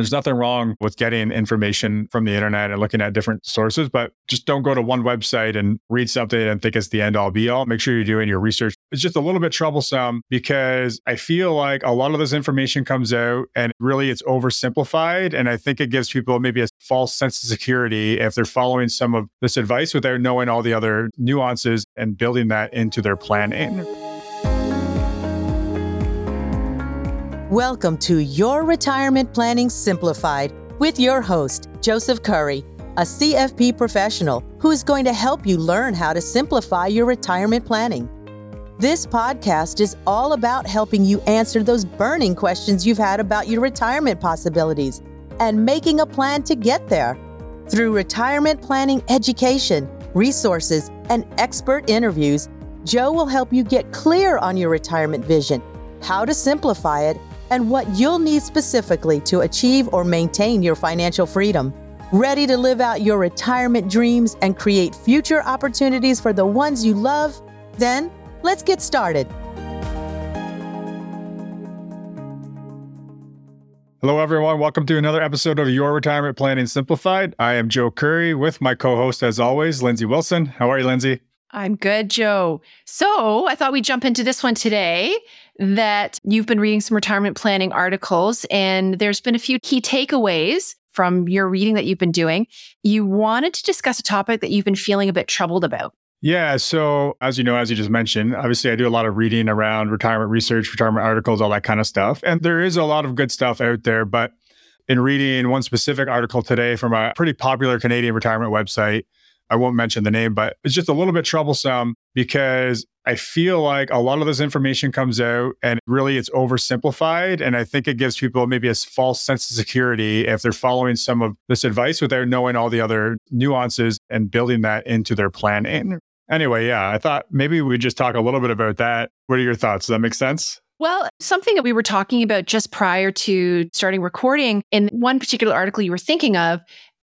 There's nothing wrong with getting information from the internet and looking at different sources, but just don't go to one website and read something and think it's the end all be all. Make sure you're doing your research. It's just a little bit troublesome because I feel like a lot of this information comes out and really it's oversimplified. And I think it gives people maybe a false sense of security if they're following some of this advice without knowing all the other nuances and building that into their planning. Welcome to Your Retirement Planning Simplified with your host, Joseph Curry, a CFP professional who is going to help you learn how to simplify your retirement planning. This podcast is all about helping you answer those burning questions you've had about your retirement possibilities and making a plan to get there. Through retirement planning education, resources, and expert interviews, Joe will help you get clear on your retirement vision, how to simplify it, and what you'll need specifically to achieve or maintain your financial freedom. Ready to live out your retirement dreams and create future opportunities for the ones you love? Then let's get started. Hello, everyone. Welcome to another episode of Your Retirement Planning Simplified. I am Joe Curry with my co host, as always, Lindsay Wilson. How are you, Lindsay? I'm good, Joe. So I thought we'd jump into this one today that you've been reading some retirement planning articles, and there's been a few key takeaways from your reading that you've been doing. You wanted to discuss a topic that you've been feeling a bit troubled about. Yeah. So, as you know, as you just mentioned, obviously I do a lot of reading around retirement research, retirement articles, all that kind of stuff. And there is a lot of good stuff out there. But in reading one specific article today from a pretty popular Canadian retirement website, I won't mention the name, but it's just a little bit troublesome because I feel like a lot of this information comes out and really it's oversimplified. And I think it gives people maybe a false sense of security if they're following some of this advice without knowing all the other nuances and building that into their planning. Anyway, yeah, I thought maybe we just talk a little bit about that. What are your thoughts? Does that make sense? Well, something that we were talking about just prior to starting recording in one particular article you were thinking of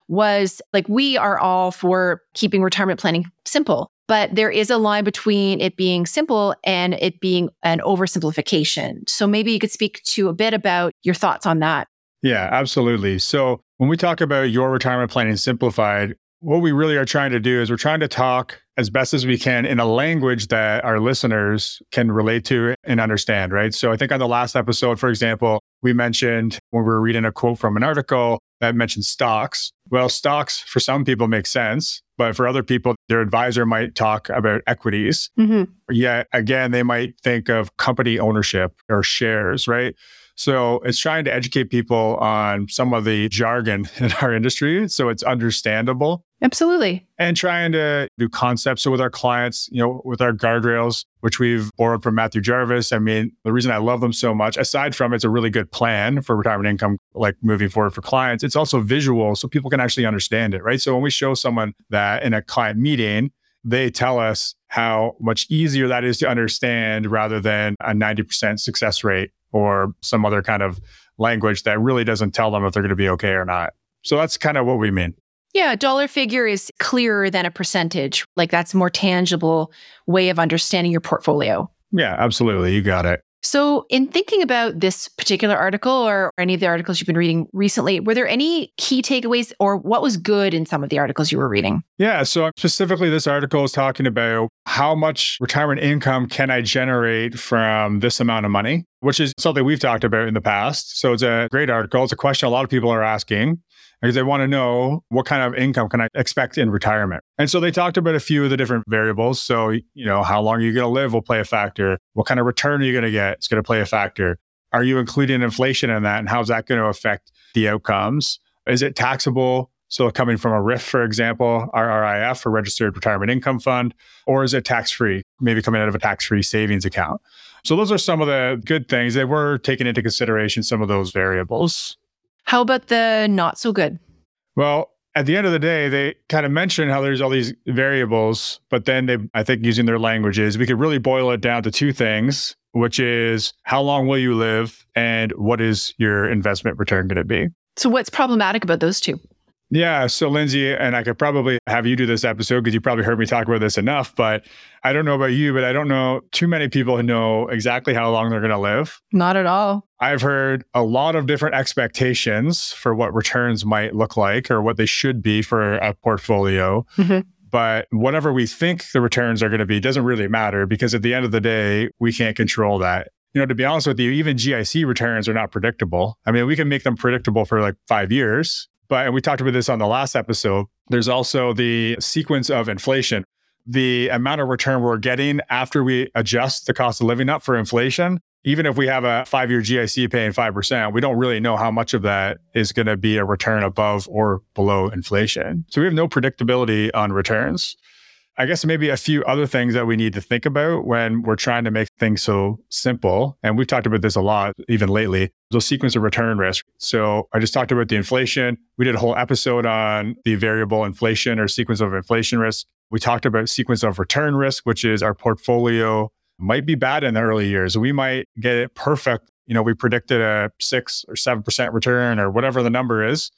was like we are all for keeping retirement planning simple, but there is a line between it being simple and it being an oversimplification. So maybe you could speak to a bit about your thoughts on that. Yeah, absolutely. So when we talk about your retirement planning simplified, what we really are trying to do is we're trying to talk as best as we can in a language that our listeners can relate to and understand, right? So I think on the last episode, for example, we mentioned when we were reading a quote from an article that mentioned stocks. Well, stocks for some people make sense, but for other people, their advisor might talk about equities. Mm-hmm. Yet again, they might think of company ownership or shares, right? So it's trying to educate people on some of the jargon in our industry so it's understandable. Absolutely. And trying to do concepts. So with our clients, you know, with our guardrails, which we've borrowed from Matthew Jarvis. I mean, the reason I love them so much, aside from it's a really good plan for retirement income, like moving forward for clients, it's also visual so people can actually understand it, right? So when we show someone that in a client meeting, they tell us how much easier that is to understand rather than a 90% success rate or some other kind of language that really doesn't tell them if they're going to be okay or not. So that's kind of what we mean. Yeah, dollar figure is clearer than a percentage. Like that's a more tangible way of understanding your portfolio. Yeah, absolutely. You got it. So, in thinking about this particular article or any of the articles you've been reading recently, were there any key takeaways or what was good in some of the articles you were reading? Yeah. So, specifically, this article is talking about how much retirement income can I generate from this amount of money, which is something we've talked about in the past. So, it's a great article. It's a question a lot of people are asking because they want to know what kind of income can I expect in retirement. And so they talked about a few of the different variables. So, you know, how long are you going to live will play a factor. What kind of return are you going to get? It's going to play a factor. Are you including inflation in that? And how's that going to affect the outcomes? Is it taxable? So coming from a RIF, for example, RRIF, a registered retirement income fund, or is it tax free? Maybe coming out of a tax free savings account. So those are some of the good things They we're taking into consideration, some of those variables. How about the not so good? Well, at the end of the day, they kind of mention how there's all these variables, but then they, I think, using their languages, we could really boil it down to two things, which is how long will you live and what is your investment return going to be? So, what's problematic about those two? Yeah. So, Lindsay, and I could probably have you do this episode because you probably heard me talk about this enough. But I don't know about you, but I don't know too many people who know exactly how long they're going to live. Not at all. I've heard a lot of different expectations for what returns might look like or what they should be for a portfolio. Mm-hmm. But whatever we think the returns are going to be doesn't really matter because at the end of the day, we can't control that you know, to be honest with you, even GIC returns are not predictable. I mean, we can make them predictable for like five years, but and we talked about this on the last episode. There's also the sequence of inflation. The amount of return we're getting after we adjust the cost of living up for inflation, even if we have a five year GIC paying 5%, we don't really know how much of that is going to be a return above or below inflation. So we have no predictability on returns. I guess maybe a few other things that we need to think about when we're trying to make things so simple. And we've talked about this a lot, even lately, the sequence of return risk. So I just talked about the inflation. We did a whole episode on the variable inflation or sequence of inflation risk. We talked about sequence of return risk, which is our portfolio might be bad in the early years. We might get it perfect. You know, we predicted a six or 7% return or whatever the number is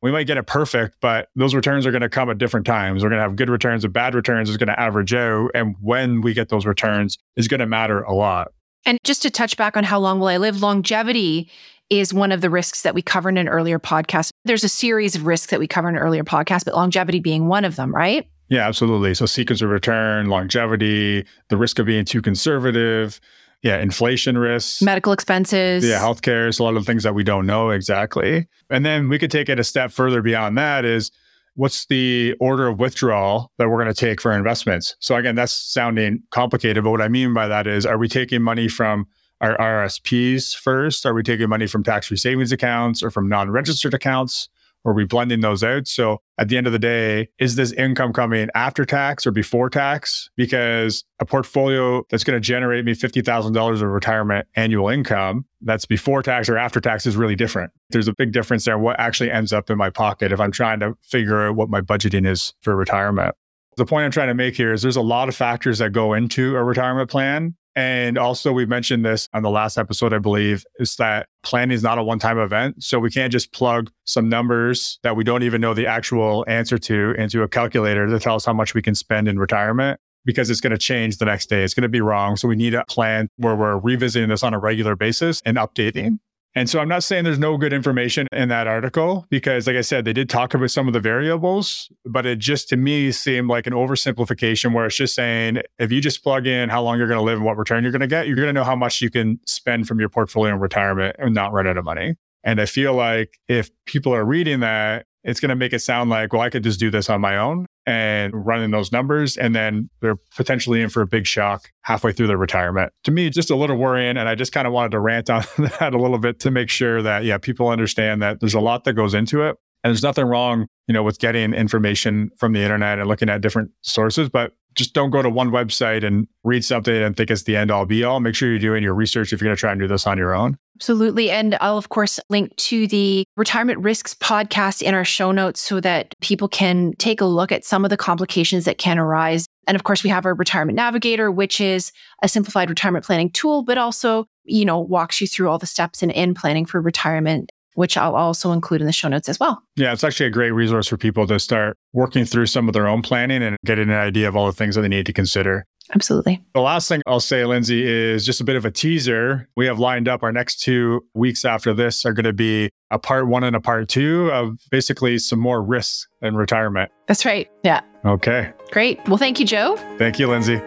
we might get it perfect, but those returns are going to come at different times. We're going to have good returns and bad returns is going to average out. And when we get those returns is going to matter a lot. And just to touch back on how long will I live, longevity is one of the risks that we covered in an earlier podcast. There's a series of risks that we covered in an earlier podcast, but longevity being one of them, right? Yeah, absolutely. So sequence of return, longevity, the risk of being too conservative, yeah, inflation risks, medical expenses. Yeah, healthcare is a lot of things that we don't know exactly. And then we could take it a step further beyond that is what's the order of withdrawal that we're going to take for investments? So again, that's sounding complicated, but what I mean by that is are we taking money from our RSPs first? Are we taking money from tax-free savings accounts or from non-registered accounts? Are we blending those out? So at the end of the day, is this income coming after tax or before tax? Because a portfolio that's going to generate me $50,000 of retirement annual income that's before tax or after tax is really different. There's a big difference there. What actually ends up in my pocket if I'm trying to figure out what my budgeting is for retirement. The point I'm trying to make here is there's a lot of factors that go into a retirement plan. And also, we mentioned this on the last episode, I believe, is that planning is not a one time event. So we can't just plug some numbers that we don't even know the actual answer to into a calculator to tell us how much we can spend in retirement because it's going to change the next day. It's going to be wrong. So we need a plan where we're revisiting this on a regular basis and updating. And so I'm not saying there's no good information in that article because, like I said, they did talk about some of the variables, but it just to me seemed like an oversimplification where it's just saying if you just plug in how long you're going to live and what return you're going to get, you're going to know how much you can spend from your portfolio in retirement and not run out of money. And I feel like if people are reading that, it's going to make it sound like, well, I could just do this on my own and running those numbers. And then they're potentially in for a big shock halfway through their retirement. To me, just a little worrying. And I just kind of wanted to rant on that a little bit to make sure that, yeah, people understand that there's a lot that goes into it. And there's nothing wrong, you know, with getting information from the internet and looking at different sources, but just don't go to one website and read something and think it's the end all be all. Make sure you're doing your research if you're going to try and do this on your own. Absolutely. And I'll, of course, link to the retirement risks podcast in our show notes so that people can take a look at some of the complications that can arise. And of course, we have our retirement navigator, which is a simplified retirement planning tool, but also, you know, walks you through all the steps in, in planning for retirement which I'll also include in the show notes as well. Yeah, it's actually a great resource for people to start working through some of their own planning and getting an idea of all the things that they need to consider. Absolutely. The last thing I'll say, Lindsay, is just a bit of a teaser. We have lined up our next two weeks after this are going to be a part one and a part two of basically some more risks in retirement. That's right. Yeah. Okay. Great. Well, thank you, Joe. Thank you, Lindsay.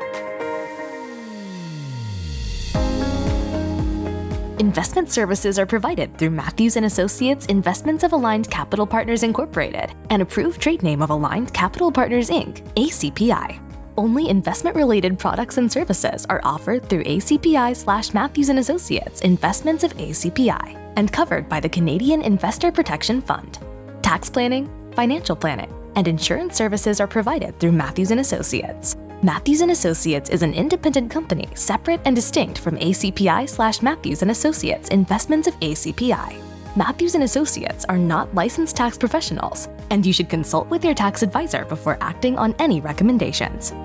Investment services are provided through Matthews and Associates Investments of Aligned Capital Partners Incorporated, an approved trade name of Aligned Capital Partners Inc., ACPI. Only investment-related products and services are offered through ACPI slash Matthews and Associates Investments of ACPI and covered by the Canadian Investor Protection Fund. Tax planning, financial planning, and insurance services are provided through Matthews and Associates. Matthews & Associates is an independent company separate and distinct from ACPI slash Matthews & Associates Investments of ACPI. Matthews & Associates are not licensed tax professionals, and you should consult with your tax advisor before acting on any recommendations.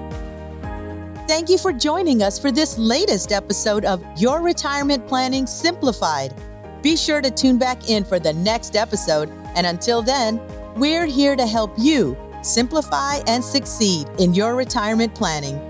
Thank you for joining us for this latest episode of Your Retirement Planning Simplified. Be sure to tune back in for the next episode, and until then, We're here to help you simplify and succeed in your retirement planning.